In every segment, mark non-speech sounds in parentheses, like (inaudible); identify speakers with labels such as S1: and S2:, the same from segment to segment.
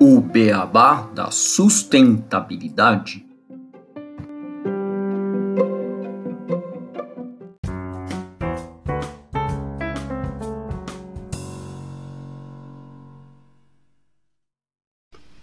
S1: O beabá da sustentabilidade.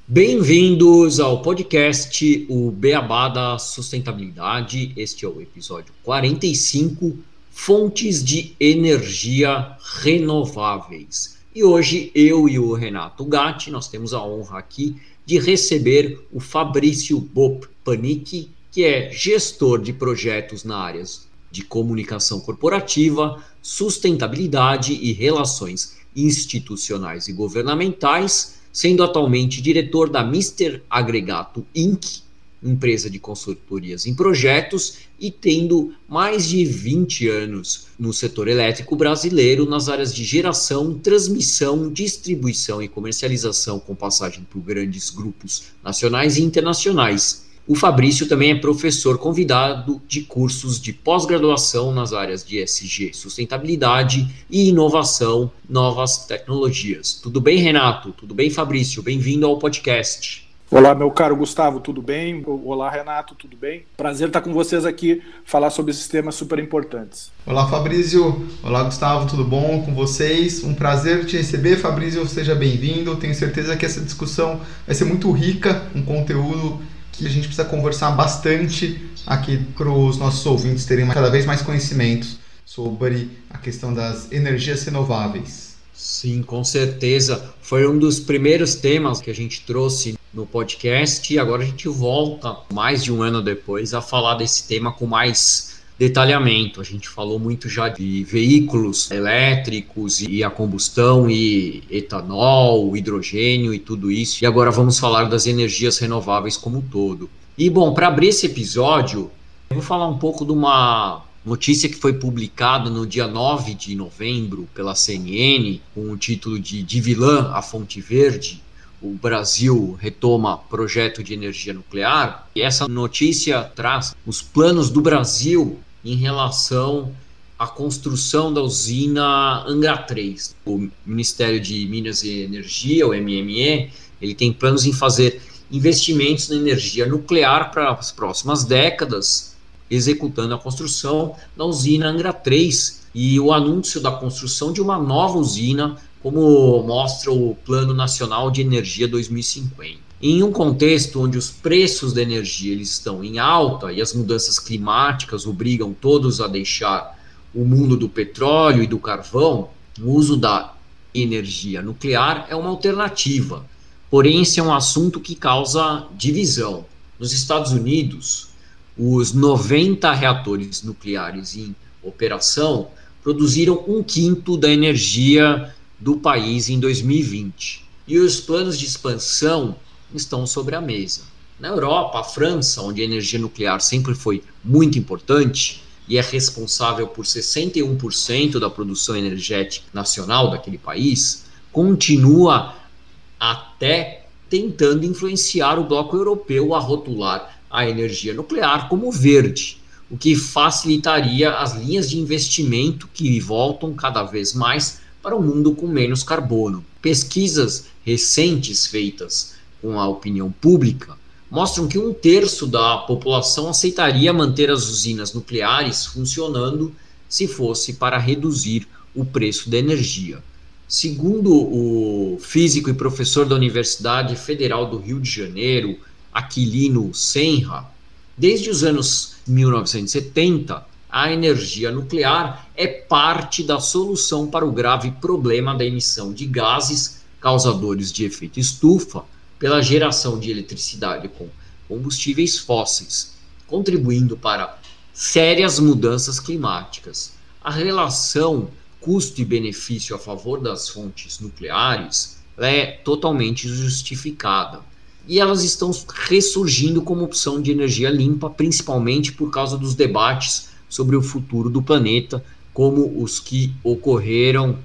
S1: Bem-vindos ao podcast O Beabá da Sustentabilidade. Este é o episódio 45, Fontes de Energia Renováveis. E hoje eu e o Renato Gatti, nós temos a honra aqui de receber o Fabrício Bop Panic, que é gestor de projetos na área de comunicação corporativa, sustentabilidade e relações institucionais e governamentais, sendo atualmente diretor da Mister Agregato Inc., empresa de consultorias em projetos e tendo mais de 20 anos no setor elétrico brasileiro nas áreas de geração, transmissão, distribuição e comercialização com passagem por grandes grupos nacionais e internacionais. O Fabrício também é professor convidado de cursos de pós-graduação nas áreas de SG, sustentabilidade e inovação, novas tecnologias. Tudo bem, Renato? Tudo bem, Fabrício? Bem-vindo ao podcast.
S2: Olá, meu caro Gustavo, tudo bem? Olá, Renato, tudo bem? Prazer estar com vocês aqui, falar sobre esses temas super importantes.
S3: Olá, Fabrício. Olá, Gustavo, tudo bom com vocês? Um prazer te receber, Fabrício, seja bem-vindo. Tenho certeza que essa discussão vai ser muito rica, um conteúdo que a gente precisa conversar bastante aqui para os nossos ouvintes terem cada vez mais conhecimentos sobre a questão das energias renováveis.
S1: Sim, com certeza. Foi um dos primeiros temas que a gente trouxe no podcast e agora a gente volta, mais de um ano depois, a falar desse tema com mais detalhamento. A gente falou muito já de veículos elétricos e a combustão e etanol, hidrogênio e tudo isso. E agora vamos falar das energias renováveis como um todo. E bom, para abrir esse episódio, eu vou falar um pouco de uma notícia que foi publicada no dia 9 de novembro pela CNN, com o título de De Vilã a Fonte Verde, o Brasil retoma projeto de energia nuclear. E essa notícia traz os planos do Brasil em relação à construção da usina Angra 3. O Ministério de Minas e Energia, o MME, ele tem planos em fazer investimentos na energia nuclear para as próximas décadas, executando a construção da usina Angra 3 e o anúncio da construção de uma nova usina como mostra o Plano Nacional de Energia 2050. Em um contexto onde os preços da energia eles estão em alta e as mudanças climáticas obrigam todos a deixar o mundo do petróleo e do carvão, o uso da energia nuclear é uma alternativa. Porém, esse é um assunto que causa divisão. Nos Estados Unidos, os 90 reatores nucleares em operação produziram um quinto da energia do país em 2020. E os planos de expansão estão sobre a mesa. Na Europa, a França, onde a energia nuclear sempre foi muito importante e é responsável por 61% da produção energética nacional daquele país, continua até tentando influenciar o bloco europeu a rotular a energia nuclear como verde, o que facilitaria as linhas de investimento que voltam cada vez mais para um mundo com menos carbono. Pesquisas recentes feitas com a opinião pública mostram que um terço da população aceitaria manter as usinas nucleares funcionando se fosse para reduzir o preço da energia. Segundo o físico e professor da Universidade Federal do Rio de Janeiro, Aquilino Senra, desde os anos 1970, a energia nuclear é parte da solução para o grave problema da emissão de gases causadores de efeito estufa pela geração de eletricidade com combustíveis fósseis, contribuindo para sérias mudanças climáticas. A relação custo e benefício a favor das fontes nucleares é totalmente justificada. E elas estão ressurgindo como opção de energia limpa, principalmente por causa dos debates sobre o futuro do planeta, como os que ocorreram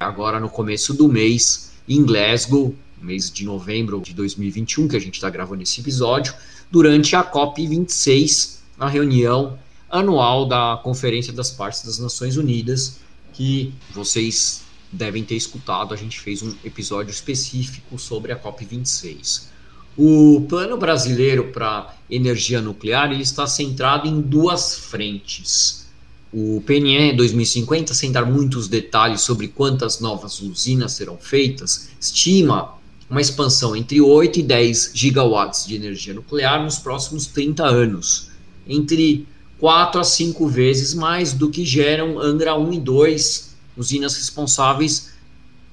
S1: agora no começo do mês em Glasgow, mês de novembro de 2021, que a gente está gravando esse episódio, durante a COP26, a reunião anual da Conferência das Partes das Nações Unidas, que vocês devem ter escutado. A gente fez um episódio específico sobre a COP26. O plano brasileiro para energia nuclear ele está centrado em duas frentes. O PNE 2050, sem dar muitos detalhes sobre quantas novas usinas serão feitas, estima uma expansão entre 8 e 10 gigawatts de energia nuclear nos próximos 30 anos, entre 4 a 5 vezes mais do que geram Angra 1 e 2, usinas responsáveis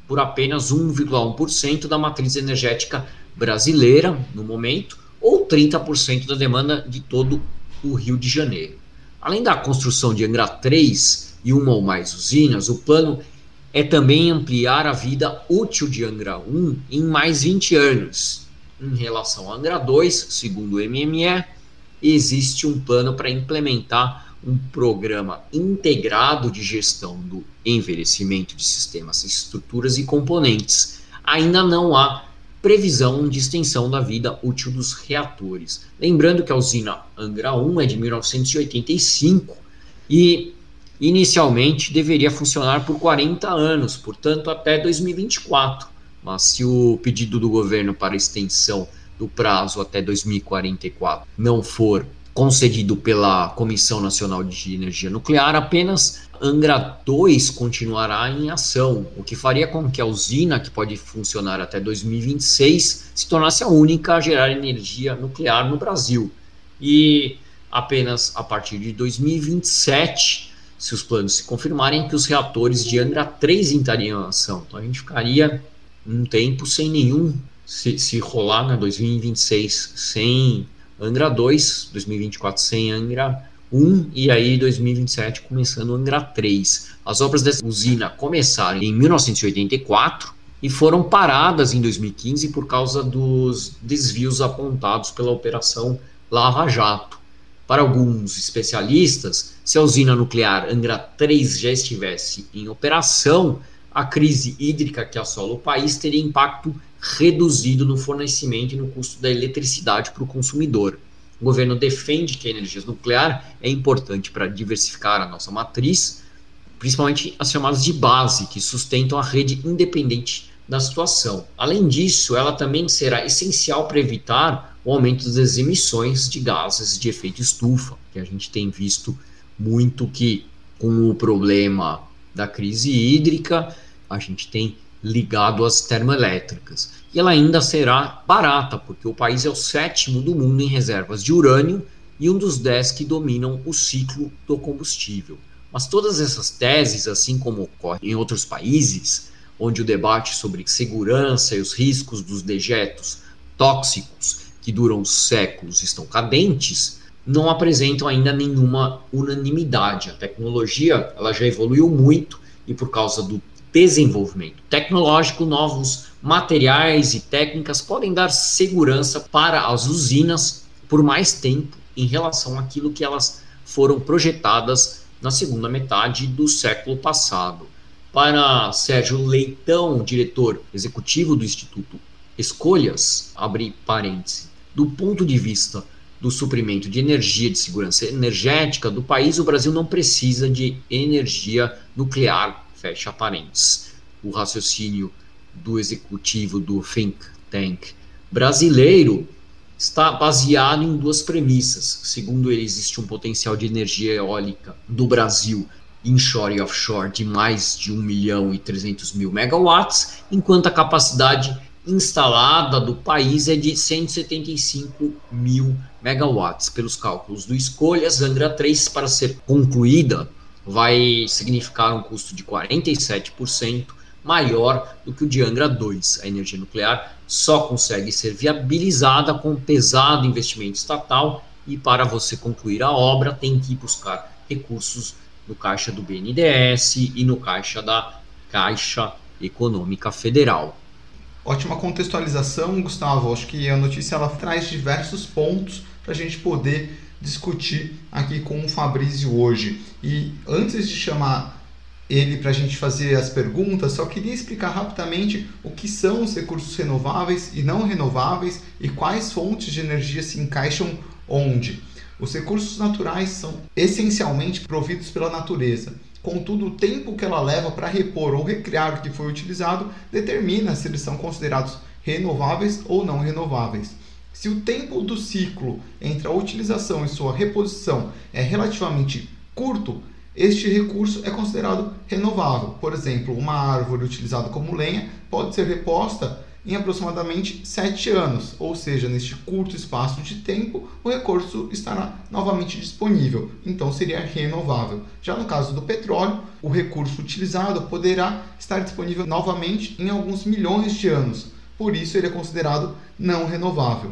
S1: por apenas 1,1% da matriz energética brasileira no momento, ou 30% da demanda de todo o Rio de Janeiro. Além da construção de Angra 3 e uma ou mais usinas, o plano é também ampliar a vida útil de Angra 1 em mais 20 anos. Em relação a Angra 2, segundo o MME, existe um plano para implementar um programa integrado de gestão do envelhecimento de sistemas, estruturas e componentes. Ainda não há previsão de extensão da vida útil dos reatores. Lembrando que a usina Angra 1 é de 1985 e inicialmente deveria funcionar por 40 anos, portanto até 2024. Mas se o pedido do governo para extensão do prazo até 2044 não for concedido pela Comissão Nacional de Energia Nuclear, apenas Angra 2 continuará em ação, o que faria com que a usina, que pode funcionar até 2026, se tornasse a única a gerar energia nuclear no Brasil. E apenas a partir de 2027, se os planos se confirmarem, que os reatores de Angra 3 entrariam em ação. Então a gente ficaria um tempo sem nenhum, se, se rolar na né, 2026 sem Angra 2, 2024 sem Angra 1 e aí 2027 começando Angra 3. As obras dessa usina começaram em 1984 e foram paradas em 2015 por causa dos desvios apontados pela operação Lava Jato. Para alguns especialistas, se a usina nuclear Angra 3 já estivesse em operação, a crise hídrica que assola o país teria impacto reduzido no fornecimento e no custo da eletricidade para o consumidor. O governo defende que a energia nuclear é importante para diversificar a nossa matriz, principalmente as chamadas de base, que sustentam a rede independente da situação. Além disso, ela também será essencial para evitar o aumento das emissões de gases de efeito estufa, que a gente tem visto muito que com o problema da crise hídrica, a gente tem ligado às termoelétricas e ela ainda será barata, porque o país é o sétimo do mundo em reservas de urânio e um dos dez que dominam o ciclo do combustível. Mas todas essas teses, assim como ocorre em outros países, onde o debate sobre segurança e os riscos dos dejetos tóxicos que duram séculos estão cadentes, não apresentam ainda nenhuma unanimidade. A tecnologia ela já evoluiu muito e por causa do desenvolvimento tecnológico, novos materiais e técnicas podem dar segurança para as usinas por mais tempo em relação àquilo que elas foram projetadas na segunda metade do século passado. Para Sérgio Leitão, diretor executivo do Instituto Escolhas, abre parênteses, do ponto de vista do suprimento de energia, de segurança energética do país, o Brasil não precisa de energia nuclear fecha parênteses. O raciocínio do executivo do think tank brasileiro está baseado em duas premissas. Segundo ele, existe um potencial de energia eólica do Brasil inshore e offshore de mais de 1 milhão e 300 mil megawatts, enquanto a capacidade instalada do país é de 175 mil megawatts. Pelos cálculos do Escolhas, Angra 3, para ser concluída, vai significar um custo de 47% maior do que o de Angra 2. A energia nuclear só consegue ser viabilizada com um pesado investimento estatal e para você concluir a obra tem que buscar recursos no caixa do BNDES e no caixa da Caixa Econômica Federal.
S3: Ótima contextualização, Gustavo. Acho que a notícia ela traz diversos pontos para a gente poder discutir aqui com o Fabrício hoje. E antes de chamar ele para a gente fazer as perguntas, só queria explicar rapidamente o que são os recursos renováveis e não renováveis e quais fontes de energia se encaixam onde. Os recursos naturais são essencialmente providos pela natureza. Contudo, o tempo que ela leva para repor ou recriar o que foi utilizado determina se eles são considerados renováveis ou não renováveis. Se o tempo do ciclo entre a utilização e sua reposição é relativamente curto, este recurso é considerado renovável. Por exemplo, uma árvore utilizada como lenha pode ser reposta em aproximadamente 7 anos, ou seja, neste curto espaço de tempo, o recurso estará novamente disponível, então seria renovável. Já no caso do petróleo, o recurso utilizado poderá estar disponível novamente em alguns milhões de anos, por isso ele é considerado não renovável.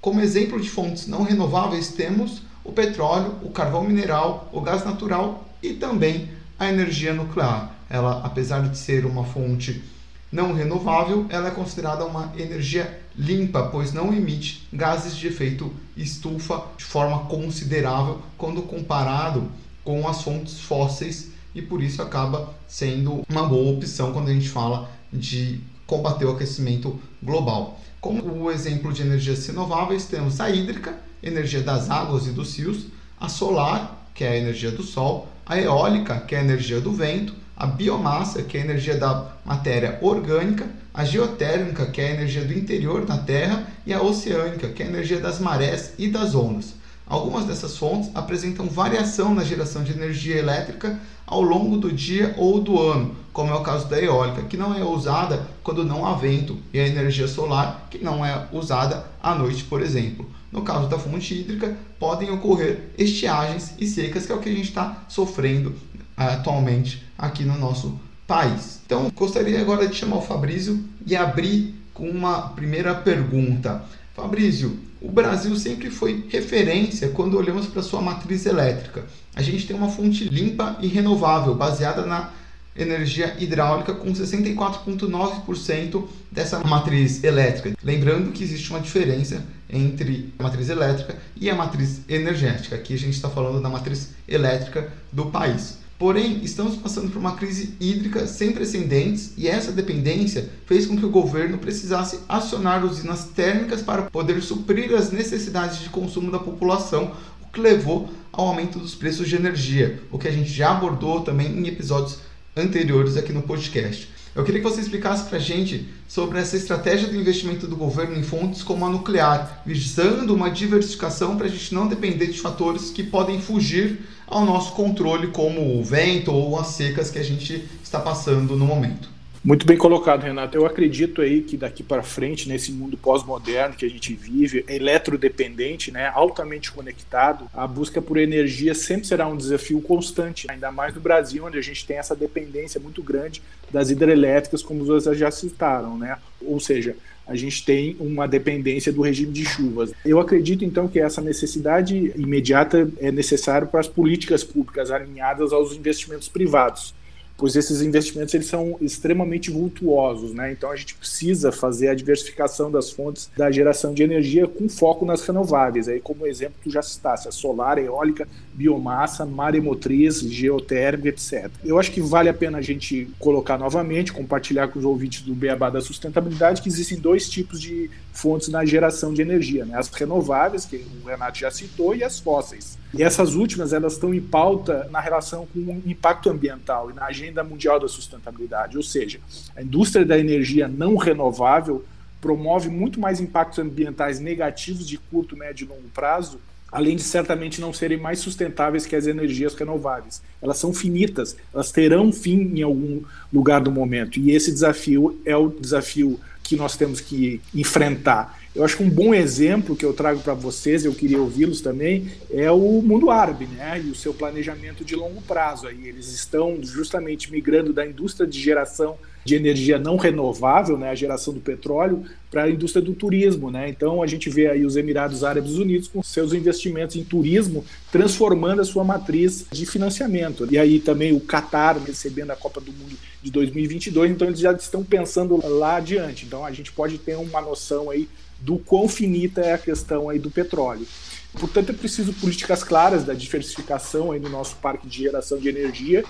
S3: Como exemplo de fontes não renováveis temos o petróleo, o carvão mineral, o gás natural e também a energia nuclear. Ela, apesar de ser uma fonte não renovável, ela é considerada uma energia limpa, pois não emite gases de efeito estufa de forma considerável quando comparado com as fontes fósseis e por isso acaba sendo uma boa opção quando a gente fala de combater o aquecimento global. Como o exemplo de energias renováveis, temos a hídrica, energia das águas e dos rios, a solar, que é a energia do sol, a eólica, que é a energia do vento, a biomassa, que é a energia da matéria orgânica, a geotérmica, que é a energia do interior da Terra, e a oceânica, que é a energia das marés e das ondas. Algumas dessas fontes apresentam variação na geração de energia elétrica ao longo do dia ou do ano, como é o caso da eólica, que não é usada quando não há vento, e a energia solar, que não é usada à noite, por exemplo. No caso da fonte hídrica, podem ocorrer estiagens e secas, que é o que a gente está sofrendo atualmente aqui no nosso país. Então, gostaria agora de chamar o Fabrício e abrir com uma primeira pergunta. Fabrício, o Brasil sempre foi referência quando olhamos para sua matriz elétrica. A gente tem uma fonte limpa e renovável, baseada na energia hidráulica, com 64,9% dessa matriz elétrica. Lembrando que existe uma diferença entre a matriz elétrica e a matriz energética. Aqui a gente está falando da matriz elétrica do país. Porém, estamos passando por uma crise hídrica sem precedentes e essa dependência fez com que o governo precisasse acionar usinas térmicas para poder suprir as necessidades de consumo da população, o que levou ao aumento dos preços de energia, o que a gente já abordou também em episódios anteriores aqui no podcast. Eu queria que você explicasse para a gente sobre essa estratégia do investimento do governo em fontes como a nuclear, visando uma diversificação para a gente não depender de fatores que podem fugir ao nosso controle, como o vento ou as secas que a gente está passando no momento.
S2: Muito bem colocado, Renato. Eu acredito aí que daqui para frente, nesse mundo pós-moderno que a gente vive, eletrodependente, né, altamente conectado, a busca por energia sempre será um desafio constante, ainda mais no Brasil, onde a gente tem essa dependência muito grande das hidrelétricas, como vocês já citaram, né? Ou seja, a gente tem uma dependência do regime de chuvas. Eu acredito então que essa necessidade imediata é necessária para as políticas públicas alinhadas aos investimentos privados pois esses investimentos eles são extremamente vultuosos, né? Então a gente precisa fazer a diversificação das fontes da geração de energia com foco nas renováveis. Aí como exemplo tu já citasse a solar, a eólica, biomassa, maremotriz, geotérmica, etc. Eu acho que vale a pena a gente colocar novamente, compartilhar com os ouvintes do Beabá da sustentabilidade que existem dois tipos de fontes na geração de energia, né? As renováveis, que o Renato já citou, e as fósseis. E essas últimas elas estão em pauta na relação com o impacto ambiental e na agenda mundial da sustentabilidade. Ou seja, a indústria da energia não renovável promove muito mais impactos ambientais negativos de curto, médio e longo prazo, além de certamente não serem mais sustentáveis que as energias renováveis. Elas são finitas, elas terão fim em algum lugar do momento. E esse desafio é o desafio que nós temos que enfrentar. Eu acho que um bom exemplo que eu trago para vocês, eu queria ouvi-los também, é o mundo árabe, né? E o seu planejamento de longo prazo. Aí eles estão justamente migrando da indústria de geração de energia não renovável, né, a geração do petróleo, para a indústria do turismo, né? Então a gente vê aí os Emirados Árabes Unidos com seus investimentos em turismo transformando a sua matriz de financiamento. E aí também o Qatar recebendo a Copa do Mundo de 2022, então eles já estão pensando lá adiante. Então a gente pode ter uma noção aí do quão finita é a questão aí do petróleo. Portanto, é preciso políticas claras da diversificação aí do nosso parque de geração de energia,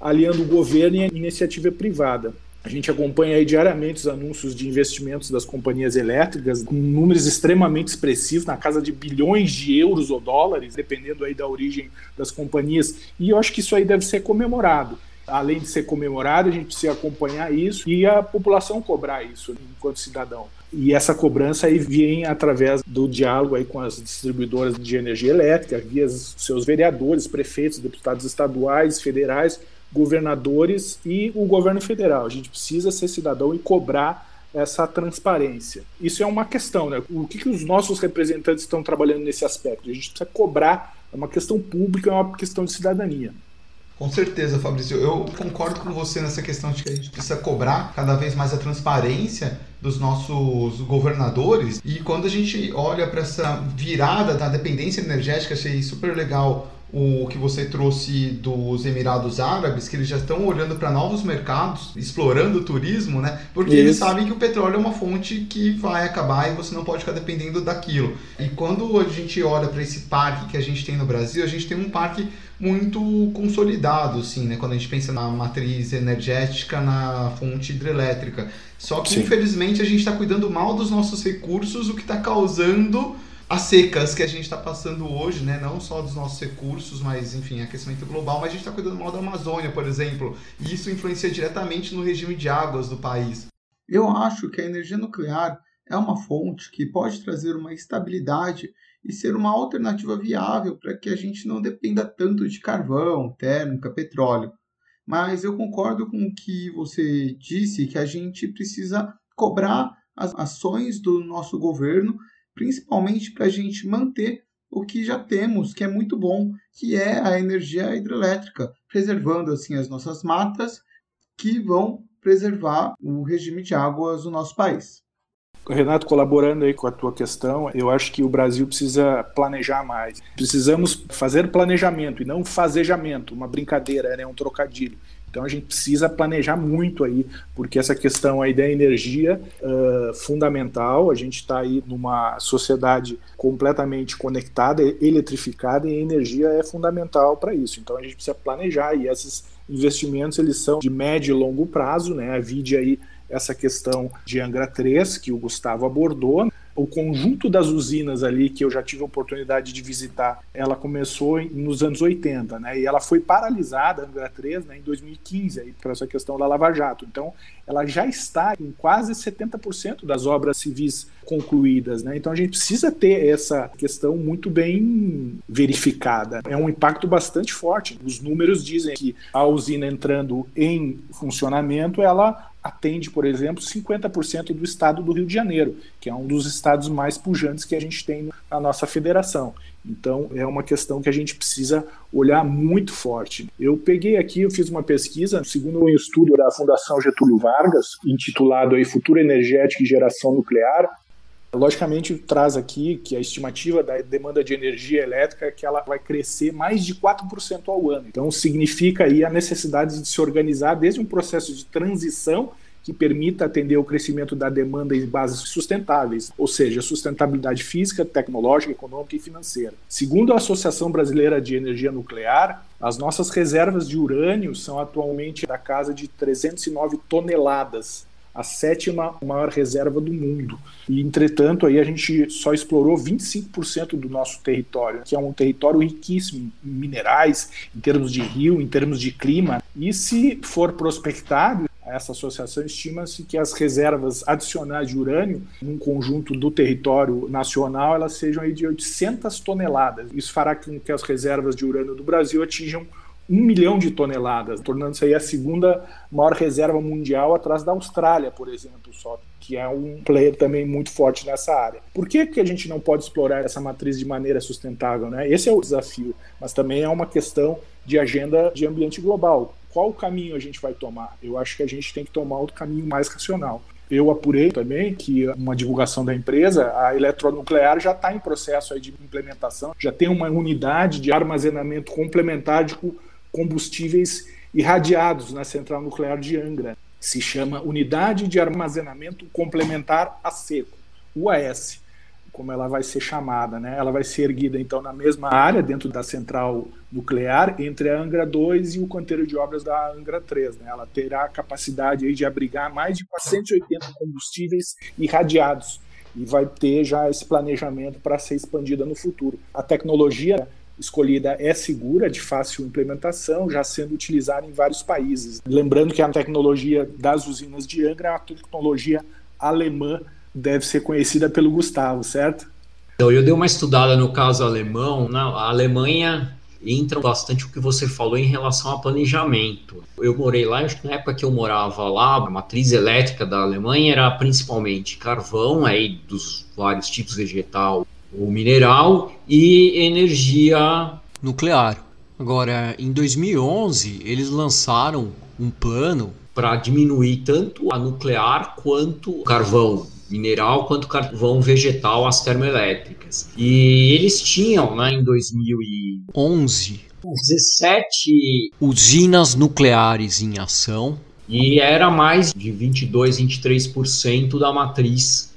S2: aliando o governo e a iniciativa privada. A gente acompanha diariamente os anúncios de investimentos das companhias elétricas, com números extremamente expressivos, na casa de bilhões de euros ou dólares, dependendo aí da origem das companhias. E eu acho que isso aí deve ser comemorado. Além de ser comemorado, a gente precisa acompanhar isso e a população cobrar isso enquanto cidadão. E essa cobrança aí vem através do diálogo aí com as distribuidoras de energia elétrica, via seus vereadores, prefeitos, deputados estaduais, federais, governadores e o governo federal. A gente precisa ser cidadão e cobrar essa transparência. Isso é uma questão, né? O que, que os nossos representantes estão trabalhando nesse aspecto? A gente precisa cobrar, é uma questão pública, é uma questão de cidadania.
S3: Com certeza, Fabrício. Eu concordo com você nessa questão de que a gente precisa cobrar cada vez mais a transparência dos nossos governadores. E quando a gente olha para essa virada da dependência energética, achei super legal o que você trouxe dos Emirados Árabes, que eles já estão olhando para novos mercados, explorando o turismo, né? Porque Isso. eles sabem que o petróleo é uma fonte que vai acabar e você não pode ficar dependendo daquilo. E quando a gente olha para esse parque que a gente tem no Brasil, a gente tem um parque muito consolidado, assim, né? Quando a gente pensa na matriz energética, na fonte hidrelétrica. Só que, Sim. infelizmente, a gente está cuidando mal dos nossos recursos, o que está causando as secas que a gente está passando hoje, né? não só dos nossos recursos, mas enfim, aquecimento global, mas a gente está cuidando mal da Amazônia, por exemplo, e isso influencia diretamente no regime de águas do país. Eu acho que a energia nuclear é uma fonte que pode trazer uma estabilidade e ser uma alternativa viável para que a gente não dependa tanto de carvão, térmica, petróleo. Mas eu concordo com o que você disse, que a gente precisa cobrar as ações do nosso governo principalmente para a gente manter o que já temos, que é muito bom, que é a energia hidrelétrica, preservando assim as nossas matas que vão preservar o regime de águas do nosso país.
S2: Renato, colaborando aí com a tua questão, eu acho que o Brasil precisa planejar mais. Precisamos fazer planejamento e não fazejamento, uma brincadeira, né, um trocadilho. Então a gente precisa planejar muito aí, porque essa questão aí da energia uh, fundamental, a gente está aí numa sociedade completamente conectada, eletrificada, e a energia é fundamental para isso. Então a gente precisa planejar e esses investimentos eles são de médio e longo prazo, né? A vide aí essa questão de Angra 3, que o Gustavo abordou, o conjunto das usinas ali que eu já tive a oportunidade de visitar, ela começou nos anos 80, né? E ela foi paralisada, Angra 3, né, em 2015, aí, por essa questão da Lava Jato. Então, ela já está em quase 70% das obras civis concluídas, né? Então, a gente precisa ter essa questão muito bem verificada. É um impacto bastante forte. Os números dizem que a usina entrando em funcionamento, ela atende, por exemplo, 50% do estado do Rio de Janeiro, que é um dos estados mais pujantes que a gente tem na nossa federação. Então, é uma questão que a gente precisa olhar muito forte. Eu peguei aqui, eu fiz uma pesquisa, segundo um estudo da Fundação Getúlio Vargas, intitulado aí Futuro Energético e Geração Nuclear, Logicamente, traz aqui que a estimativa da demanda de energia elétrica é que ela vai crescer mais de 4% ao ano. Então, significa aí a necessidade de se organizar desde um processo de transição que permita atender o crescimento da demanda em bases sustentáveis, ou seja, sustentabilidade física, tecnológica, econômica e financeira. Segundo a Associação Brasileira de Energia Nuclear, as nossas reservas de urânio são atualmente da casa de 309 toneladas a sétima maior reserva do mundo. E, entretanto, aí a gente só explorou 25% do nosso território, que é um território riquíssimo em minerais, em termos de rio, em termos de clima. E se for prospectado, essa associação estima-se que as reservas adicionais de urânio, num conjunto do território nacional, elas sejam aí de 800 toneladas. Isso fará com que as reservas de urânio do Brasil atinjam um milhão de toneladas, tornando-se aí a segunda maior reserva mundial atrás da Austrália, por exemplo, só que é um player também muito forte nessa área. Por que, que a gente não pode explorar essa matriz de maneira sustentável? Né? Esse é o desafio, mas também é uma questão de agenda de ambiente global. Qual o caminho a gente vai tomar? Eu acho que a gente tem que tomar o caminho mais racional. Eu apurei também que uma divulgação da empresa, a eletronuclear já está em processo de implementação, já tem uma unidade de armazenamento complementar de combustíveis irradiados na central nuclear de Angra. Se chama Unidade de Armazenamento Complementar a Seco, UAS. como ela vai ser chamada, né? Ela vai ser erguida então na mesma área dentro da central nuclear entre a Angra 2 e o canteiro de obras da Angra 3, né? Ela terá a capacidade aí de abrigar mais de 480 combustíveis irradiados e vai ter já esse planejamento para ser expandida no futuro. A tecnologia escolhida é segura, de fácil implementação, já sendo utilizada em vários países. Lembrando que a tecnologia das usinas de Angra é uma tecnologia alemã, deve ser conhecida pelo Gustavo, certo?
S1: Então, eu dei uma estudada no caso alemão, na Alemanha entra bastante o que você falou em relação a planejamento. Eu morei lá, acho que na época que eu morava lá, a matriz elétrica da Alemanha era principalmente carvão, aí dos vários tipos vegetal ou mineral e energia nuclear. Agora, em 2011, eles lançaram um plano para diminuir tanto a nuclear quanto o carvão mineral quanto carvão vegetal às termoelétricas. E eles tinham, né, em 2011, 17 usinas nucleares em ação e era mais de 22, 23% da matriz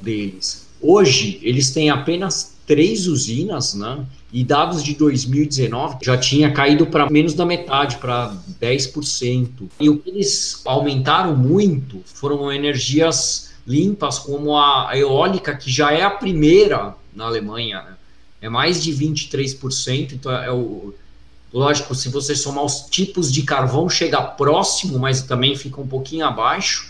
S1: deles. Hoje, eles têm apenas três usinas, né? E dados de 2019 já tinha caído para menos da metade, para 10%. E o que eles aumentaram muito foram energias limpas, como a eólica, que já é a primeira na Alemanha. Né? É mais de 23%. Então, é o. Lógico, se você somar os tipos de carvão, chega próximo, mas também fica um pouquinho abaixo.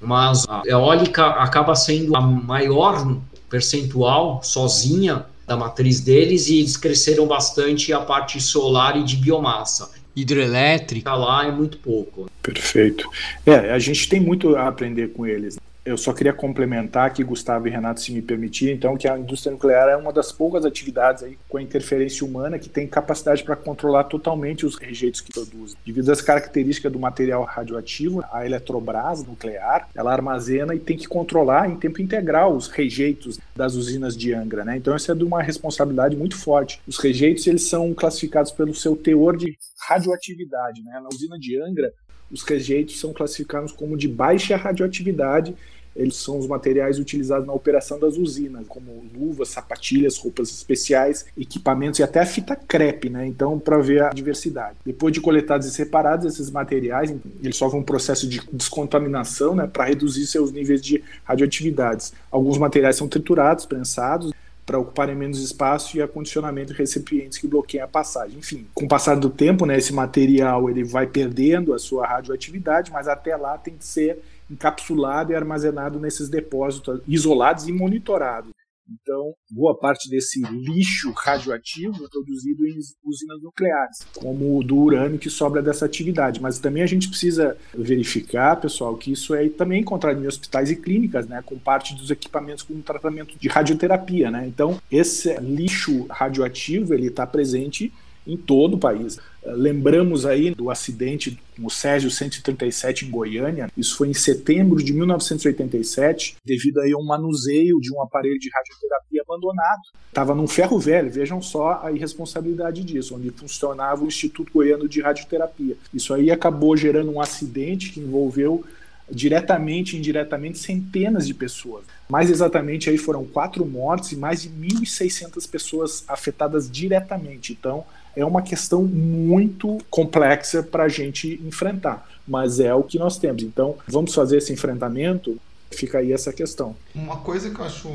S1: Mas a eólica acaba sendo a maior percentual sozinha da matriz deles e eles cresceram bastante a parte solar e de biomassa. Hidrelétrica lá é muito pouco.
S2: Perfeito. É, a gente tem muito a aprender com eles. Eu só queria complementar aqui, Gustavo e Renato, se me permitir, então, que a indústria nuclear é uma das poucas atividades aí com a interferência humana que tem capacidade para controlar totalmente os rejeitos que produzem. Devido às características do material radioativo, a Eletrobras nuclear, ela armazena e tem que controlar em tempo integral os rejeitos das usinas de Angra, né? Então, isso é de uma responsabilidade muito forte. Os rejeitos, eles são classificados pelo seu teor de radioatividade, né? Na usina de Angra, os rejeitos são classificados como de baixa radioatividade eles são os materiais utilizados na operação das usinas, como luvas, sapatilhas, roupas especiais, equipamentos e até a fita crepe, né? Então, para ver a diversidade. Depois de coletados e separados esses materiais, eles sofrem um processo de descontaminação, né, para reduzir seus níveis de radioatividades. Alguns materiais são triturados, prensados, para ocuparem menos espaço e acondicionamento de recipientes que bloqueiam a passagem. Enfim, com o passar do tempo, né, esse material ele vai perdendo a sua radioatividade, mas até lá tem que ser encapsulado e armazenado nesses depósitos isolados e monitorados. Então, boa parte desse lixo radioativo é produzido em usinas nucleares, como o do urânio que sobra dessa atividade. Mas também a gente precisa verificar, pessoal, que isso é também encontrado em hospitais e clínicas, né, com parte dos equipamentos com tratamento de radioterapia. Né? Então, esse lixo radioativo ele está presente em todo o país. Lembramos aí do acidente com o Césio 137 em Goiânia, isso foi em setembro de 1987, devido aí a um manuseio de um aparelho de radioterapia abandonado. Estava num ferro velho, vejam só a irresponsabilidade disso, onde funcionava o Instituto Goiano de Radioterapia. Isso aí acabou gerando um acidente que envolveu diretamente e indiretamente centenas de pessoas. Mais exatamente aí foram quatro mortes e mais de 1.600 pessoas afetadas diretamente. Então, é uma questão muito complexa para a gente enfrentar, mas é o que nós temos. Então, vamos fazer esse enfrentamento? Fica aí essa questão.
S3: Uma coisa que eu acho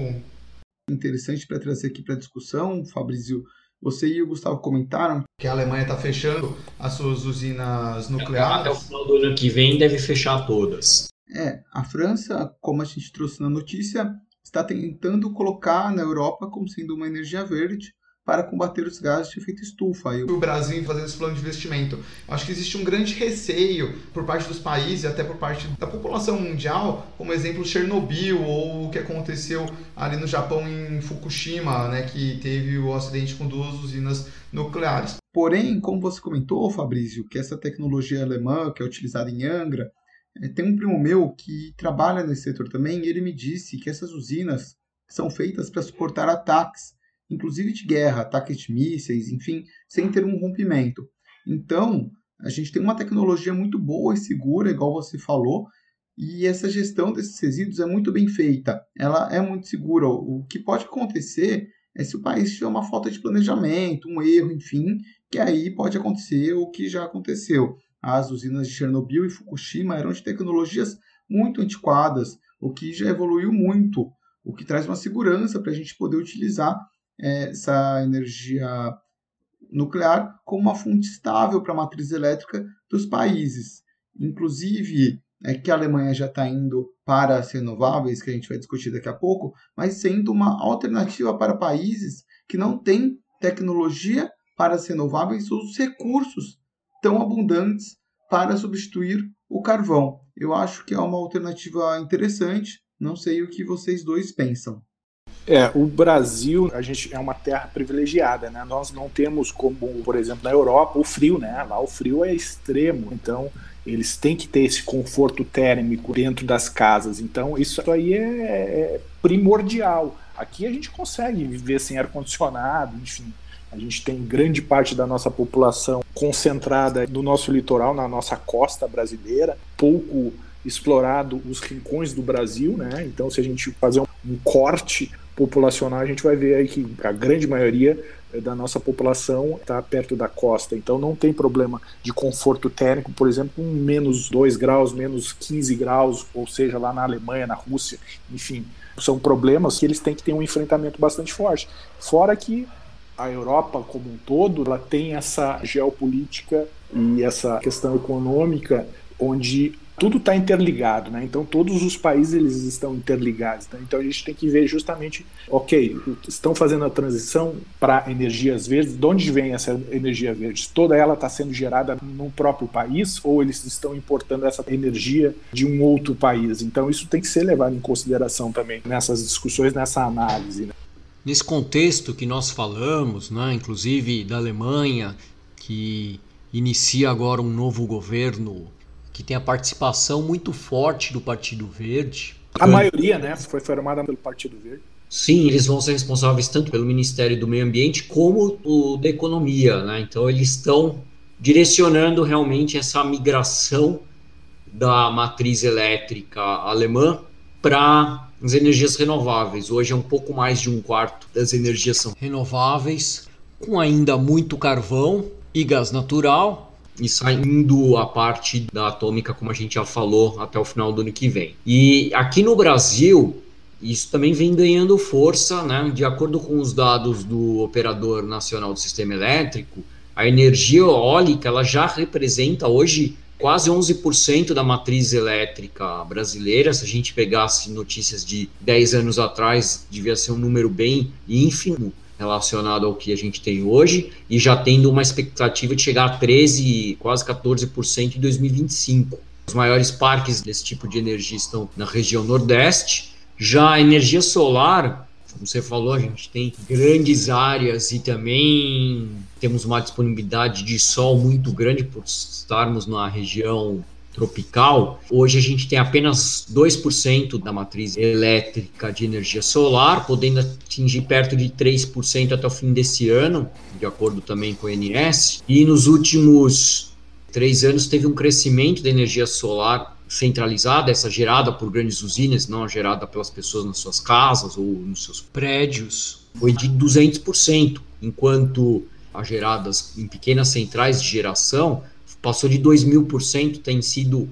S3: interessante para trazer aqui para discussão, Fabrício, você e o Gustavo comentaram que a Alemanha está fechando as suas usinas nucleares.
S1: Até o final do ano que vem deve fechar todas.
S3: É, a França, como a gente trouxe na notícia, está tentando colocar na Europa como sendo uma energia verde, para combater os gases de efeito estufa. E o Brasil fazendo esse plano de investimento. Acho que existe um grande receio por parte dos países, até por parte da população mundial, como exemplo Chernobyl ou o que aconteceu ali no Japão em Fukushima, né, que teve o acidente com duas usinas nucleares. Porém, como você comentou, Fabrício, que essa tecnologia alemã que é utilizada em Angra, eh, tem um primo meu que trabalha nesse setor também e ele me disse que essas usinas são feitas para suportar ataques inclusive de guerra, ataques de mísseis, enfim, sem ter um rompimento. Então, a gente tem uma tecnologia muito boa e segura, igual você falou, e essa gestão desses resíduos é muito bem feita, ela é muito segura. O que pode acontecer é se o país tiver uma falta de planejamento, um erro, enfim, que aí pode acontecer o que já aconteceu. As usinas de Chernobyl e Fukushima eram de tecnologias muito antiquadas, o que já evoluiu muito, o que traz uma segurança para a gente poder utilizar essa energia nuclear como uma fonte estável para a matriz elétrica dos países. Inclusive, é que a Alemanha já está indo para as renováveis, que a gente vai discutir daqui a pouco, mas sendo uma alternativa para países que não têm tecnologia para as renováveis ou os recursos tão abundantes para substituir o carvão. Eu acho que é uma alternativa interessante. Não sei o que vocês dois pensam.
S2: É, o Brasil, a gente é uma terra privilegiada, né? Nós não temos como, por exemplo, na Europa, o frio, né? Lá o frio é extremo, então eles têm que ter esse conforto térmico dentro das casas. Então isso aí é, é primordial. Aqui a gente consegue viver sem ar condicionado, enfim. A gente tem grande parte da nossa população concentrada no nosso litoral, na nossa costa brasileira, pouco explorado os rincões do Brasil, né? Então, se a gente fazer um corte populacional, a gente vai ver aí que a grande maioria da nossa população está perto da costa. Então não tem problema de conforto térmico, por exemplo, com menos 2 graus, menos 15 graus, ou seja, lá na Alemanha, na Rússia, enfim. São problemas que eles têm que ter um enfrentamento bastante forte. Fora que a Europa como um todo, ela tem essa geopolítica e essa questão econômica onde tudo está interligado, né? Então todos os países eles estão interligados. Né? Então a gente tem que ver justamente, ok, estão fazendo a transição para energias verdes. De onde vem essa energia verde? Toda ela está sendo gerada no próprio país ou eles estão importando essa energia de um outro país? Então isso tem que ser levado em consideração também nessas discussões, nessa análise. Né?
S1: Nesse contexto que nós falamos, né, inclusive da Alemanha, que inicia agora um novo governo que tem a participação muito forte do Partido Verde.
S2: A maioria, né, foi formada pelo Partido Verde.
S1: Sim, eles vão ser responsáveis tanto pelo Ministério do Meio Ambiente como o da Economia, né? Então eles estão direcionando realmente essa migração da matriz elétrica alemã para as energias renováveis. Hoje é um pouco mais de um quarto das energias são renováveis, com ainda muito carvão e gás natural, e saindo a parte da atômica, como a gente já falou, até o final do ano que vem. E aqui no Brasil, isso também vem ganhando força, né? De acordo com os dados do Operador Nacional do Sistema Elétrico, a energia eólica ela já representa hoje quase 11% da matriz elétrica brasileira. Se a gente pegasse notícias de 10 anos atrás, devia ser um número bem ínfimo relacionado ao que a gente tem hoje e já tendo uma expectativa de chegar a 13, quase 14% em 2025. Os maiores parques desse tipo de energia estão na região Nordeste. Já a energia solar, como você falou, a gente tem grandes áreas e também temos uma disponibilidade de sol muito grande por estarmos na região tropical, hoje a gente tem apenas 2% da matriz elétrica de energia solar, podendo atingir perto de 3% até o fim desse ano, de acordo também com o INS. E nos últimos três anos teve um crescimento da energia solar centralizada, essa gerada por grandes usinas, não gerada pelas pessoas nas suas casas ou nos seus prédios, foi de 200%, enquanto as geradas em pequenas centrais de geração passou de 2 mil por cento, tem sido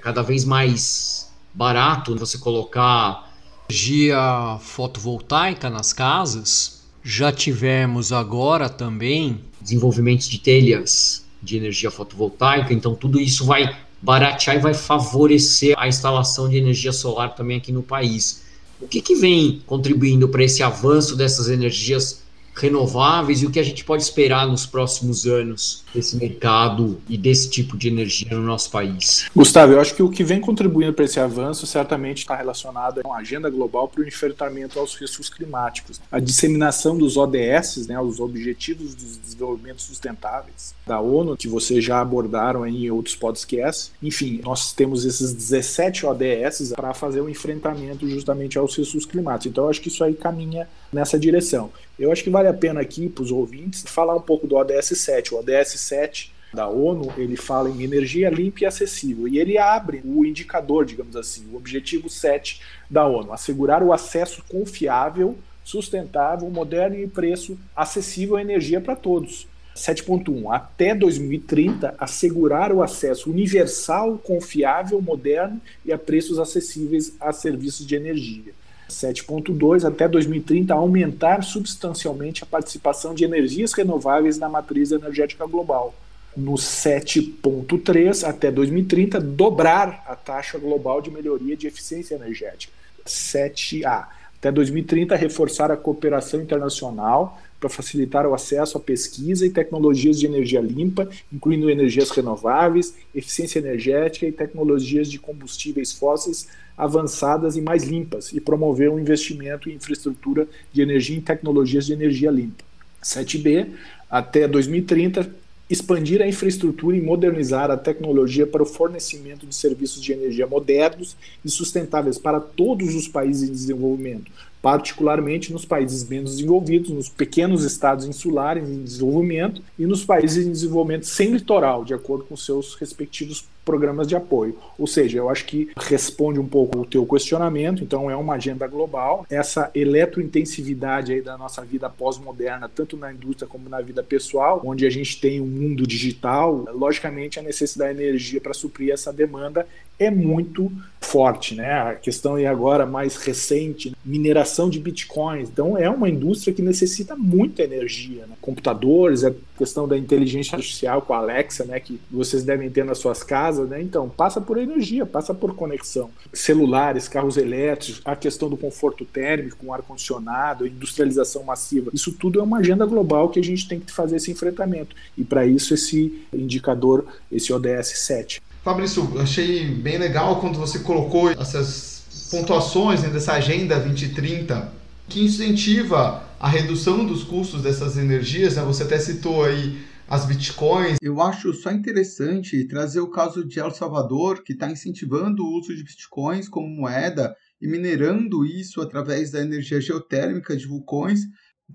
S1: cada vez mais barato você colocar energia fotovoltaica nas casas. Já tivemos agora também desenvolvimentos de telhas de energia fotovoltaica, então tudo isso vai baratear e vai favorecer a instalação de energia solar também aqui no país. O que, que vem contribuindo para esse avanço dessas energias renováveis e o que a gente pode esperar nos próximos anos desse mercado e desse tipo de energia no nosso país.
S2: Gustavo, eu acho que o que vem contribuindo para esse avanço certamente está relacionado com a agenda global para o enfrentamento aos riscos climáticos. A disseminação dos ODS, né, os Objetivos de Desenvolvimento Sustentáveis da ONU, que vocês já abordaram em outros podcasts. Enfim, nós temos esses 17 ODS para fazer o enfrentamento justamente aos riscos climáticos. Então, eu acho que isso aí caminha nessa direção. Eu acho que vale a pena aqui para os ouvintes falar um pouco do ODS 7. O ODS 7 da ONU, ele fala em energia limpa e acessível. E ele abre o indicador, digamos assim, o objetivo 7 da ONU, assegurar o acesso confiável, sustentável, moderno e preço acessível à energia para todos. 7.1. Até 2030, assegurar o acesso universal, confiável, moderno e a preços acessíveis a serviços de energia. 7.2 até 2030 aumentar substancialmente a participação de energias renováveis na matriz energética global. No 7.3 até 2030 dobrar a taxa global de melhoria de eficiência energética. 7A até 2030 reforçar a cooperação internacional para facilitar o acesso à pesquisa e tecnologias de energia limpa, incluindo energias renováveis, eficiência energética e tecnologias de combustíveis fósseis avançadas e mais limpas, e promover o um investimento em infraestrutura de energia e tecnologias de energia limpa. 7B, até 2030, expandir a infraestrutura e modernizar a tecnologia para o fornecimento de serviços de energia modernos e sustentáveis para todos os países em desenvolvimento, particularmente nos países menos desenvolvidos, nos pequenos estados insulares em desenvolvimento e nos países em desenvolvimento sem litoral, de acordo com seus respectivos programas de apoio. Ou seja, eu acho que responde um pouco o teu questionamento, então é uma agenda global. Essa eletrointensividade aí da nossa vida pós-moderna, tanto na indústria como na vida pessoal, onde a gente tem um mundo digital, logicamente a necessidade de energia para suprir essa demanda é muito forte, né? A questão é agora mais recente, mineração de bitcoins. Então é uma indústria que necessita muita energia, né? computadores, a questão da inteligência artificial com a Alexa, né, que vocês devem ter nas suas casas, né? Então, passa por energia, passa por conexão. Celulares, carros elétricos, a questão do conforto térmico, com ar condicionado, industrialização massiva. Isso tudo é uma agenda global que a gente tem que fazer esse enfrentamento. E para isso esse indicador, esse ODS 7.
S3: Fabrício, achei bem legal quando você colocou essas pontuações né, dessa Agenda 2030 que incentiva a redução dos custos dessas energias. Né? Você até citou aí as bitcoins. Eu acho só interessante trazer o caso de El Salvador, que está incentivando o uso de bitcoins como moeda e minerando isso através da energia geotérmica de vulcões,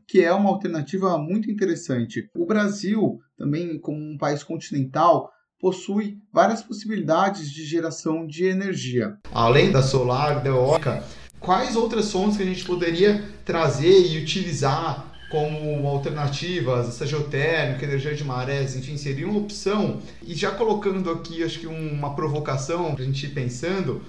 S3: que é uma alternativa muito interessante. O Brasil, também como um país continental, possui várias possibilidades de geração de energia. Além da solar, da eólica, quais outras fontes que a gente poderia trazer e utilizar como alternativas, essa geotérmica, energia de marés, enfim, seria uma opção. E já colocando aqui, acho que uma provocação para a gente ir pensando,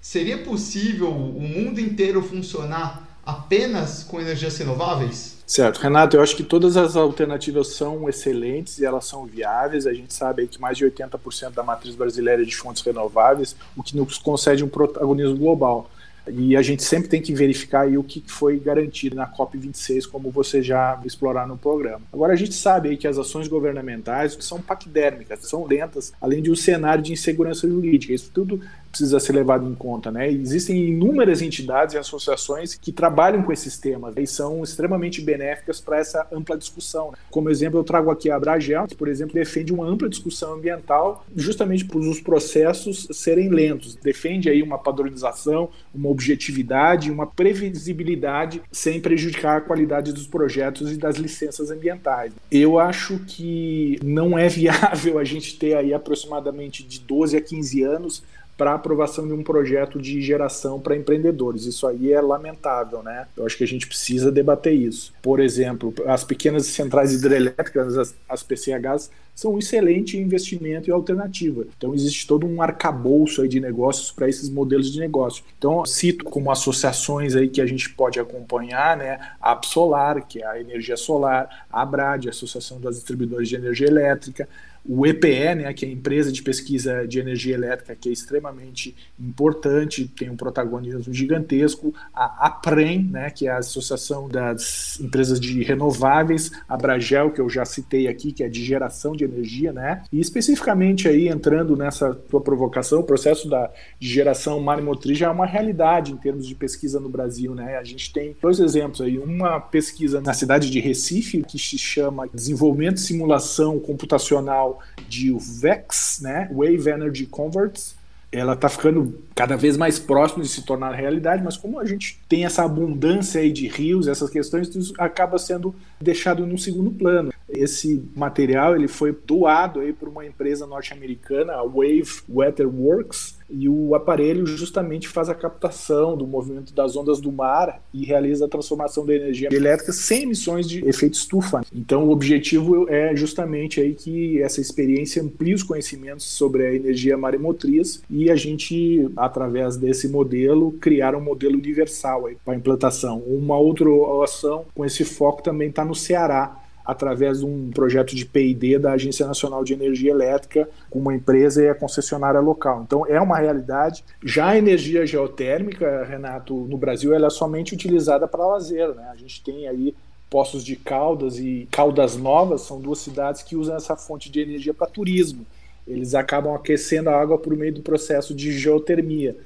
S3: seria possível o mundo inteiro funcionar apenas com energias renováveis?
S2: Certo, Renato, eu acho que todas as alternativas são excelentes e elas são viáveis. A gente sabe que mais de 80% da matriz brasileira é de fontes renováveis, o que nos concede um protagonismo global. E a gente sempre tem que verificar o que foi garantido na COP26, como você já explorar no programa. Agora, a gente sabe aí que as ações governamentais são paquidérmicas, são lentas, além de um cenário de insegurança jurídica. Isso tudo precisa ser levado em conta, né? Existem inúmeras entidades e associações que trabalham com esses temas e são extremamente benéficas para essa ampla discussão. Né? Como exemplo, eu trago aqui a Abragel, que, por exemplo, defende uma ampla discussão ambiental justamente por os processos serem lentos. Defende aí uma padronização, uma objetividade, uma previsibilidade sem prejudicar a qualidade dos projetos e das licenças ambientais. Eu acho que não é viável a gente ter aí aproximadamente de 12 a 15 anos para aprovação de um projeto de geração para empreendedores. Isso aí é lamentável, né? Eu acho que a gente precisa debater isso. Por exemplo, as pequenas centrais hidrelétricas, as, PCHs, são um excelente investimento e alternativa. Então existe todo um arcabouço aí de negócios para esses modelos de negócio. Então cito como associações aí que a gente pode acompanhar, né, a Absolar, que é a energia solar, a Abrad, a Associação das Distribuidores de Energia Elétrica, o EPE, né, que é a empresa de pesquisa de energia elétrica, que é extremamente importante, tem um protagonismo gigantesco, a APREM, né, que é a Associação das Empresas de Renováveis, a Bragel, que eu já citei aqui, que é de geração de energia, né, e especificamente aí entrando nessa tua provocação, o processo da geração marimotriz já é uma realidade em termos de pesquisa no Brasil, né, a gente tem dois exemplos aí, uma pesquisa na cidade de Recife, que se chama Desenvolvimento e Simulação Computacional de VEX, né, Wave Energy Converts, ela está ficando cada vez mais próxima de se tornar realidade, mas como a gente tem essa abundância aí de rios, essas questões, isso acaba sendo deixado num segundo plano. Esse material ele foi doado aí por uma empresa norte-americana, a Wave Weather Works, e o aparelho justamente faz a captação do movimento das ondas do mar e realiza a transformação da energia elétrica sem emissões de efeito estufa. Então o objetivo é justamente aí que essa experiência amplie os conhecimentos sobre a energia maremotriz e a gente, através desse modelo, criar um modelo universal para implantação. Uma outra ação com esse foco também está no Ceará, através de um projeto de P&D da Agência Nacional de Energia Elétrica, com uma empresa e a concessionária local. Então é uma realidade. Já a energia geotérmica, Renato, no Brasil, ela é somente utilizada para lazer. Né? A gente tem aí Poços de Caldas e Caldas Novas, são duas cidades que usam essa fonte de energia para turismo. Eles acabam aquecendo a água por meio do processo de geotermia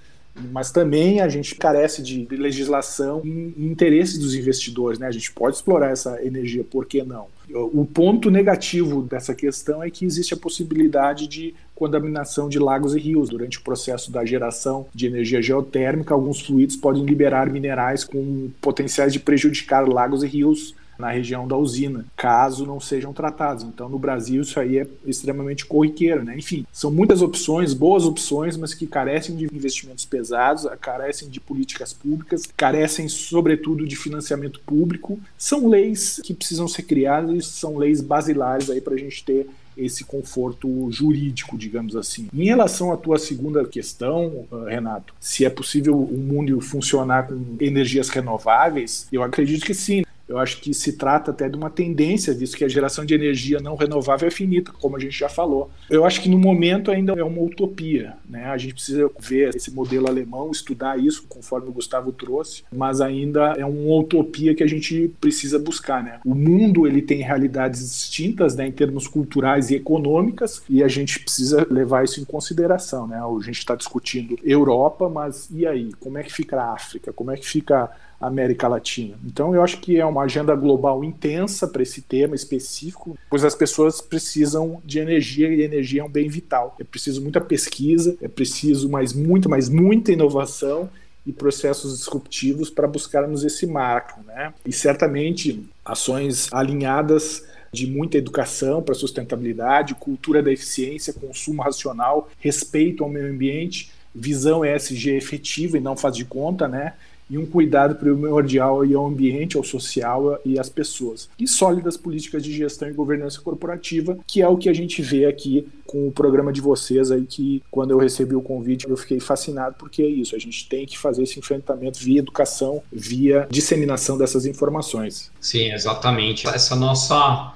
S2: mas também a gente carece de legislação e interesse dos investidores. Né? A gente pode explorar essa energia, por que não? O ponto negativo dessa questão é que existe a possibilidade de contaminação de lagos e rios. Durante o processo da geração de energia geotérmica, alguns fluidos podem liberar minerais com potenciais de prejudicar lagos e rios na região da usina, caso não sejam tratados. Então, no Brasil, isso aí é extremamente corriqueiro, né? Enfim, são muitas opções, boas opções, mas que carecem de investimentos pesados, carecem de políticas públicas, carecem, sobretudo, de financiamento público. São leis que precisam ser criadas são leis basilares aí para a gente ter esse conforto jurídico, digamos assim. Em relação à tua segunda questão, Renato, se é possível o mundo funcionar com energias renováveis, eu acredito que sim. Eu acho que se trata até de uma tendência, visto que a geração de energia não renovável é finita, como a gente já falou. Eu acho que no momento ainda é uma utopia. Né? A gente precisa ver esse modelo alemão, estudar isso, conforme o Gustavo trouxe, mas ainda é uma utopia que a gente precisa buscar. Né? O mundo ele tem realidades distintas né, em termos culturais e econômicas, e a gente precisa levar isso em consideração. Né? A gente está discutindo Europa, mas e aí? Como é que fica a África? Como é que fica América Latina. Então, eu acho que é uma agenda global intensa para esse tema específico, pois as pessoas precisam de energia e energia é um bem vital. É preciso muita pesquisa, é preciso mais muita, mais muita inovação e processos disruptivos para buscarmos esse marco, né? E certamente ações alinhadas de muita educação para sustentabilidade, cultura da eficiência, consumo racional, respeito ao meio ambiente, visão ESG efetiva e não faz de conta, né? E um cuidado primordial ao ambiente, ao social e às pessoas. E sólidas políticas de gestão e governança corporativa, que é o que a gente vê aqui com o programa de vocês aí, que quando eu recebi o convite eu fiquei fascinado, porque é isso, a gente tem que fazer esse enfrentamento via educação, via disseminação dessas informações.
S1: Sim, exatamente. Essa nossa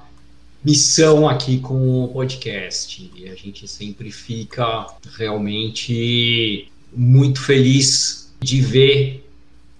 S1: missão aqui com o podcast. E a gente sempre fica realmente muito feliz de ver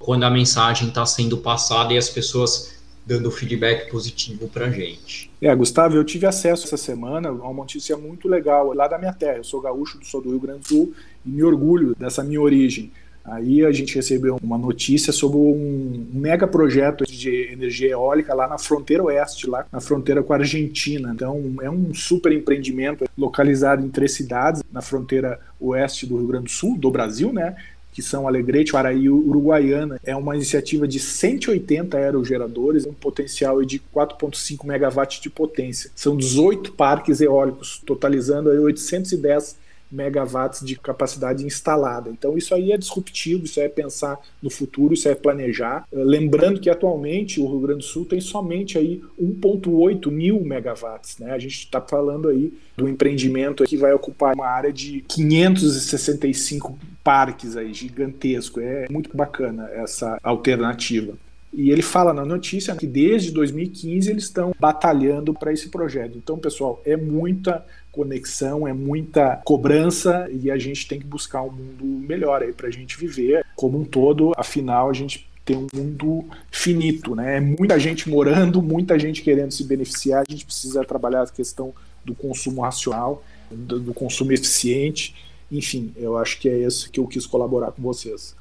S1: quando a mensagem está sendo passada e as pessoas dando feedback positivo para a gente.
S2: É, Gustavo, eu tive acesso essa semana a uma notícia muito legal lá da minha terra. Eu sou gaúcho, sou do Rio Grande do Sul e me orgulho dessa minha origem. Aí a gente recebeu uma notícia sobre um mega projeto de energia eólica lá na fronteira oeste, lá na fronteira com a Argentina. Então é um super empreendimento localizado em três cidades, na fronteira oeste do Rio Grande do Sul, do Brasil, né? Que são Alegrete, Paraí e Uruguaiana. É uma iniciativa de 180 aerogeradores, um potencial de 4,5 megawatts de potência. São 18 parques eólicos, totalizando 810 megawatts de capacidade instalada. Então isso aí é disruptivo, isso é pensar no futuro, isso é planejar. Lembrando que atualmente o Rio Grande do Sul tem somente aí 1.8 mil megawatts. Né? A gente está falando aí do empreendimento que vai ocupar uma área de 565 parques aí, gigantesco. É muito bacana essa alternativa. E ele fala na notícia que desde 2015 eles estão batalhando para esse projeto. Então, pessoal, é muita conexão, é muita cobrança e a gente tem que buscar um mundo melhor aí para a gente viver como um todo. Afinal, a gente tem um mundo finito, né? É muita gente morando, muita gente querendo se beneficiar. A gente precisa trabalhar a questão do consumo racional, do, consumo eficiente. Enfim, eu acho que é isso que eu quis colaborar com vocês.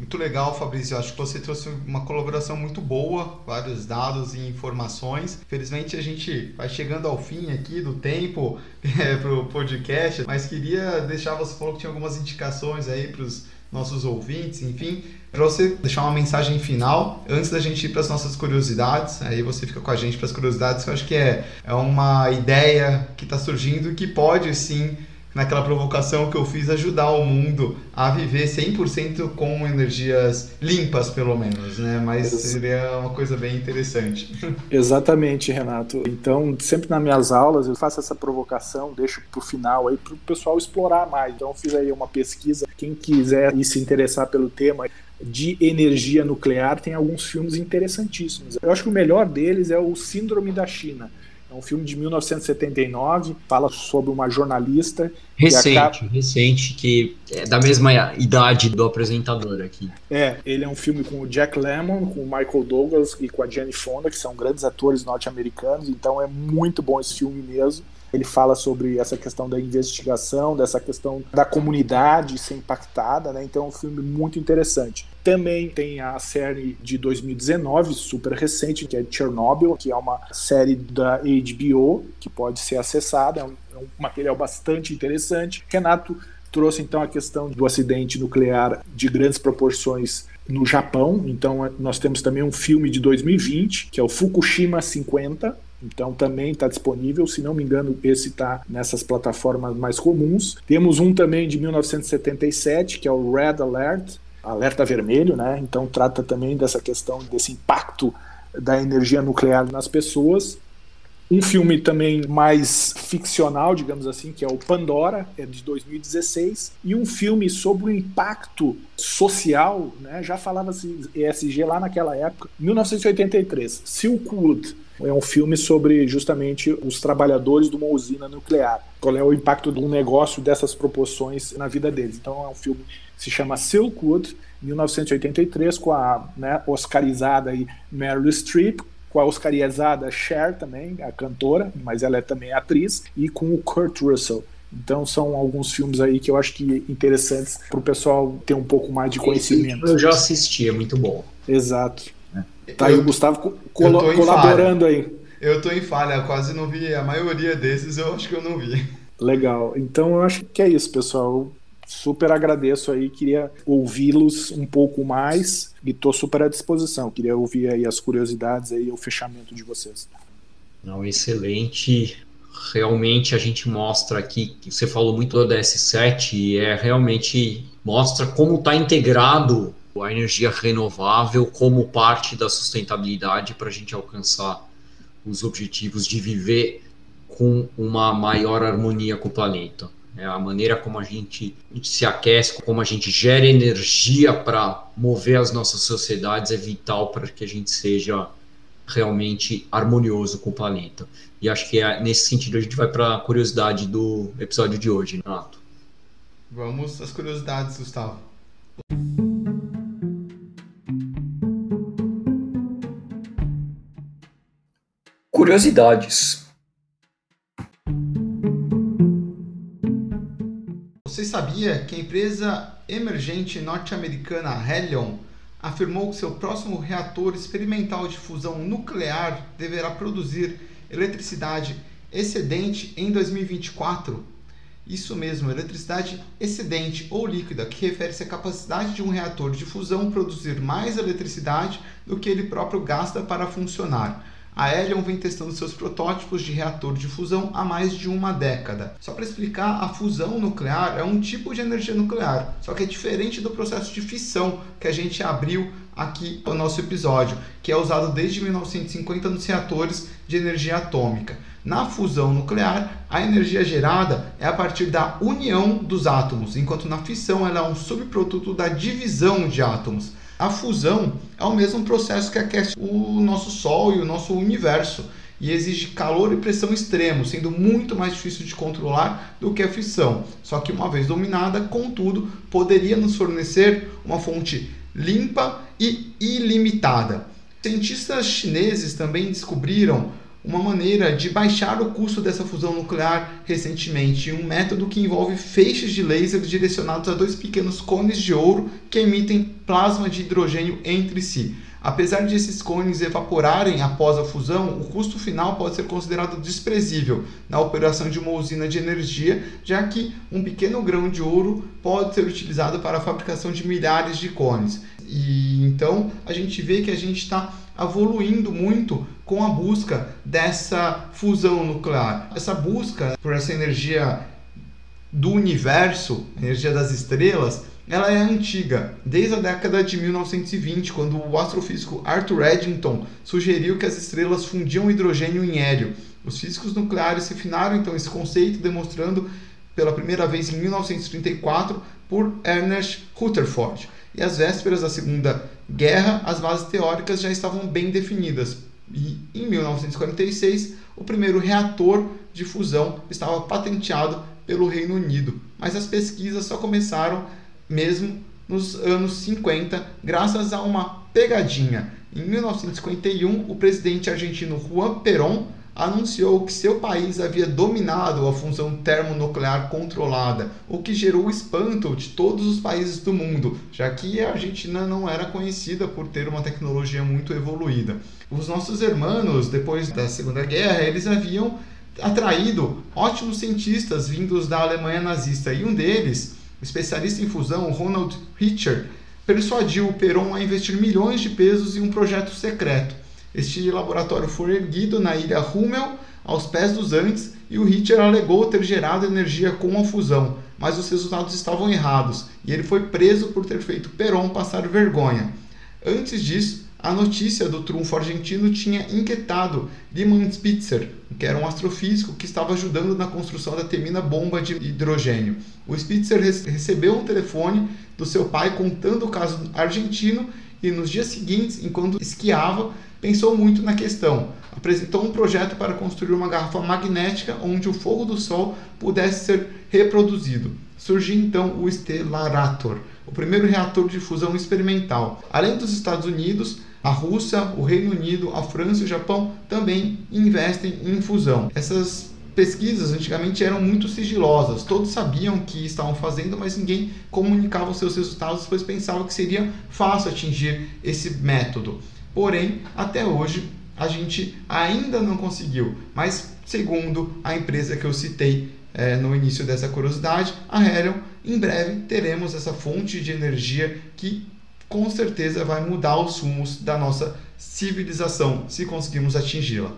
S3: Muito legal, Fabrício. Acho que você trouxe uma colaboração muito boa, vários dados e informações. Felizmente a gente vai chegando ao fim aqui do tempo (laughs) é, para o podcast, mas queria deixar você falou que tinha algumas indicações aí para os nossos ouvintes, enfim, para você deixar uma mensagem final antes da gente ir para as nossas curiosidades. Aí você fica com a gente para as curiosidades, que eu acho que é, é uma ideia que está surgindo que pode sim naquela provocação que eu fiz, ajudar o mundo a viver 100% com energias limpas, pelo menos, né? Mas seria uma coisa bem interessante. (laughs)
S2: Exatamente, Renato. Então, sempre nas minhas aulas eu faço essa provocação, deixo para o final aí para o pessoal explorar mais. Então, fiz aí uma pesquisa. Quem quiser e se interessar pelo tema, de energia nuclear, tem alguns filmes interessantíssimos. Eu acho que o melhor deles é o Síndrome da China é um filme de 1979, fala sobre uma jornalista.
S1: Recente, que acaba... recente, que é da mesma idade do apresentador aqui.
S2: É, ele é um filme com o Jack Lemmon, com o Michael Douglas e com a Jane Fonda, que são grandes atores norte-americanos, então é muito bom esse filme mesmo. Ele fala sobre essa questão da investigação, dessa questão da comunidade ser impactada, né? Então é um filme muito interessante. Também tem a série de 2019, super recente, que é Chernobyl, que é uma série da HBO que pode ser acessada, é um, é um material bastante interessante. Renato trouxe então a questão do acidente nuclear de grandes proporções no Japão. Então nós temos também um filme de 2020, que é o Fukushima 50, então também está disponível, se não me engano, esse está nessas plataformas mais comuns. Temos um também de 1977, que é o Red Alert, alerta vermelho, né? Então trata também dessa questão desse impacto da energia nuclear nas pessoas. Um filme também mais ficcional, digamos assim, que é o Pandora, é de 2016, e um filme sobre o impacto social, né? Já falava-se ESG lá naquela época, 1983, Silkwood é um filme sobre justamente os trabalhadores de uma usina nuclear. Qual é o impacto de um negócio dessas proporções na vida deles. Então é um filme que se chama Silkwood, 1983, com a né, oscarizada aí Meryl Streep, com a oscarizada Cher também, a cantora, mas ela é também atriz, e com o Kurt Russell. Então são alguns filmes aí que eu acho que interessantes para o pessoal ter um pouco mais de conhecimento.
S1: Eu já assisti, é muito bom.
S2: Exato. Tá aí o Gustavo colo colaborando aí.
S3: Eu tô em falha, quase não vi. A maioria desses eu acho que eu não vi.
S2: Legal. Então eu acho que é isso, pessoal. Super agradeço aí, queria ouvi-los um pouco mais e tô super à disposição. Queria ouvir aí as curiosidades aí, o fechamento de vocês.
S1: Não, excelente. Realmente a gente mostra aqui, você falou muito do DS7 e é realmente mostra como está integrado a energia renovável como parte da sustentabilidade para a gente alcançar os objetivos de viver com uma maior harmonia com o planeta. É a maneira como a gente se aquece, como a gente gera energia para mover as nossas sociedades é vital para que a gente seja realmente harmonioso com o planeta. E acho que é, nesse sentido a gente vai para a curiosidade do episódio de hoje, Renato.
S3: Vamos às curiosidades, Gustavo.
S1: Curiosidades.
S3: Sabia que a empresa emergente norte-americana Helion afirmou que seu próximo reator experimental de fusão nuclear deverá produzir eletricidade excedente em 2024? Isso mesmo, eletricidade excedente ou líquida, que refere-se à capacidade de um reator de fusão produzir mais eletricidade do que ele próprio gasta para funcionar. A Helion vem testando seus protótipos de reator de fusão há mais de uma década. Só para explicar, a fusão nuclear é um tipo de energia nuclear, só que é diferente do processo de fissão que a gente abriu aqui no nosso episódio, que é usado desde 1950 nos reatores de energia atômica. Na fusão nuclear, a energia gerada é a partir da união dos átomos, enquanto na fissão ela é um subproduto da divisão de átomos. A fusão é o mesmo processo que aquece o nosso Sol e o nosso universo e exige calor e pressão extremos, sendo muito mais difícil de controlar do que a fissão. Só que uma vez dominada, contudo, poderia nos fornecer uma fonte limpa e ilimitada. Cientistas chineses também descobriram uma maneira de baixar o custo dessa fusão nuclear recentemente, um método que envolve feixes de laser direcionados a dois pequenos cones de ouro que emitem plasma de hidrogênio entre si. Apesar de esses cones evaporarem após a fusão, o custo final pode ser considerado desprezível na operação de uma usina de energia, já que um pequeno grão de ouro pode ser utilizado para a fabricação de milhares de cones. E então a gente vê que a gente está evoluindo muito com a busca dessa fusão nuclear. Essa busca por essa energia do universo, energia das estrelas, ela é antiga, desde a década de 1920, quando o astrofísico Arthur Eddington sugeriu que as estrelas fundiam hidrogênio em hélio. Os físicos nucleares refinaram então esse conceito, demonstrando pela primeira vez em 1934 por Ernest Rutherford. E às vésperas da Segunda Guerra, as bases teóricas já estavam bem definidas. E em 1946, o primeiro reator de fusão estava patenteado pelo Reino Unido, mas as pesquisas só começaram mesmo nos anos 50, graças a uma pegadinha. Em 1951, o presidente argentino Juan Perón anunciou que seu país havia dominado a função termonuclear controlada, o que gerou espanto de todos os países do mundo, já que a Argentina não era conhecida por ter uma tecnologia muito evoluída. Os nossos irmãos, depois da Segunda Guerra, eles haviam atraído ótimos cientistas vindos da Alemanha nazista e um deles especialista em fusão, Ronald Richter, persuadiu o Perón a investir milhões de pesos em um projeto secreto. Este laboratório foi erguido na ilha Rummel, aos pés dos Andes, e o Richter alegou ter gerado energia com a fusão, mas os resultados estavam errados e ele foi preso por ter feito Perón passar vergonha. Antes disso, a notícia do trunfo argentino tinha inquietado Lyman Spitzer, que era um astrofísico que estava ajudando na construção da temida bomba de hidrogênio. O Spitzer recebeu um telefone do seu pai contando o caso argentino e nos dias seguintes, enquanto esquiava, pensou muito na questão. Apresentou um projeto para construir uma garrafa magnética onde o fogo do Sol pudesse ser reproduzido. Surgiu então o Stellarator, o primeiro reator de fusão experimental. Além dos Estados Unidos, a Rússia, o Reino Unido, a França e o Japão também investem em fusão. Essas pesquisas antigamente eram muito sigilosas, todos sabiam o que estavam fazendo, mas ninguém comunicava os seus resultados, pois pensava que seria fácil atingir esse método. Porém, até hoje a gente ainda não conseguiu, mas segundo a empresa que eu citei é, no início dessa curiosidade, a Helion, em breve teremos essa fonte de energia que com certeza vai mudar os rumos da nossa civilização, se conseguirmos atingi-la.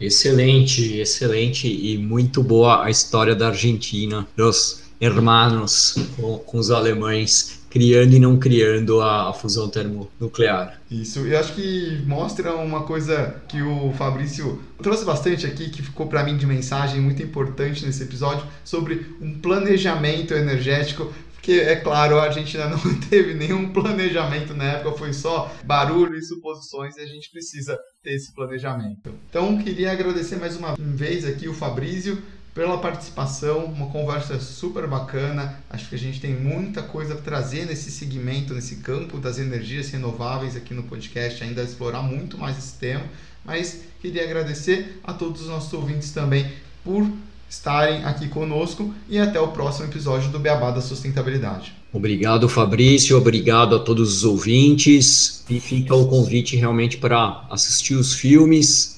S1: Excelente, excelente e muito boa a história da Argentina, dos hermanos com, com os alemães criando e não criando a, a, fusão termonuclear.
S3: Isso, eu acho que mostra uma coisa que o Fabrício trouxe bastante aqui, que ficou para mim de mensagem muito importante nesse episódio, sobre um planejamento energético que é claro, a Argentina (laughs) não teve nenhum planejamento na época, foi só barulho e suposições e a gente precisa ter esse planejamento. Então, queria agradecer mais uma vez aqui o Fabrício pela participação, uma conversa super bacana. Acho que a gente tem muita coisa para trazer nesse segmento, nesse campo das energias renováveis aqui no podcast, ainda explorar muito mais esse tema. Mas queria agradecer a todos os nossos ouvintes também por estarem aqui conosco e até o próximo episódio do Beabá da Sustentabilidade.
S1: Obrigado, Fabrício, obrigado a todos os ouvintes e fica o convite realmente para assistir os filmes,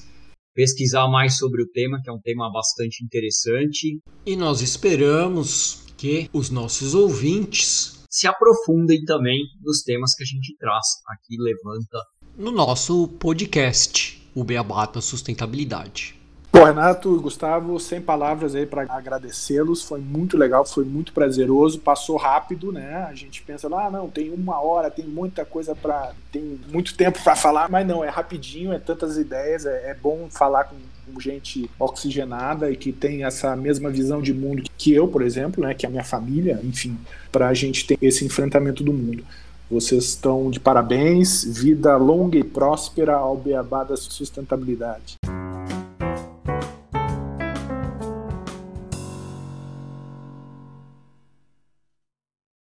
S1: pesquisar mais sobre o tema, que é um tema bastante interessante. E nós esperamos que os nossos ouvintes se aprofundem também nos temas que a gente traz aqui, levanta no nosso podcast, o Beabá da Sustentabilidade.
S2: Bom, Renato e Gustavo, sem palavras aí para agradecê-los. Foi muito legal, foi muito prazeroso, passou rápido, né? A gente pensa lá, ah, não, tem uma hora, tem muita coisa para, tem muito tempo para falar, mas não, é rapidinho, é tantas ideias, é, é bom falar com, com gente oxigenada e que tem essa mesma visão de mundo que eu, por exemplo, né? Que a minha família, enfim, para a gente ter esse enfrentamento do mundo. Vocês estão de parabéns, vida longa e próspera ao beabá da sustentabilidade.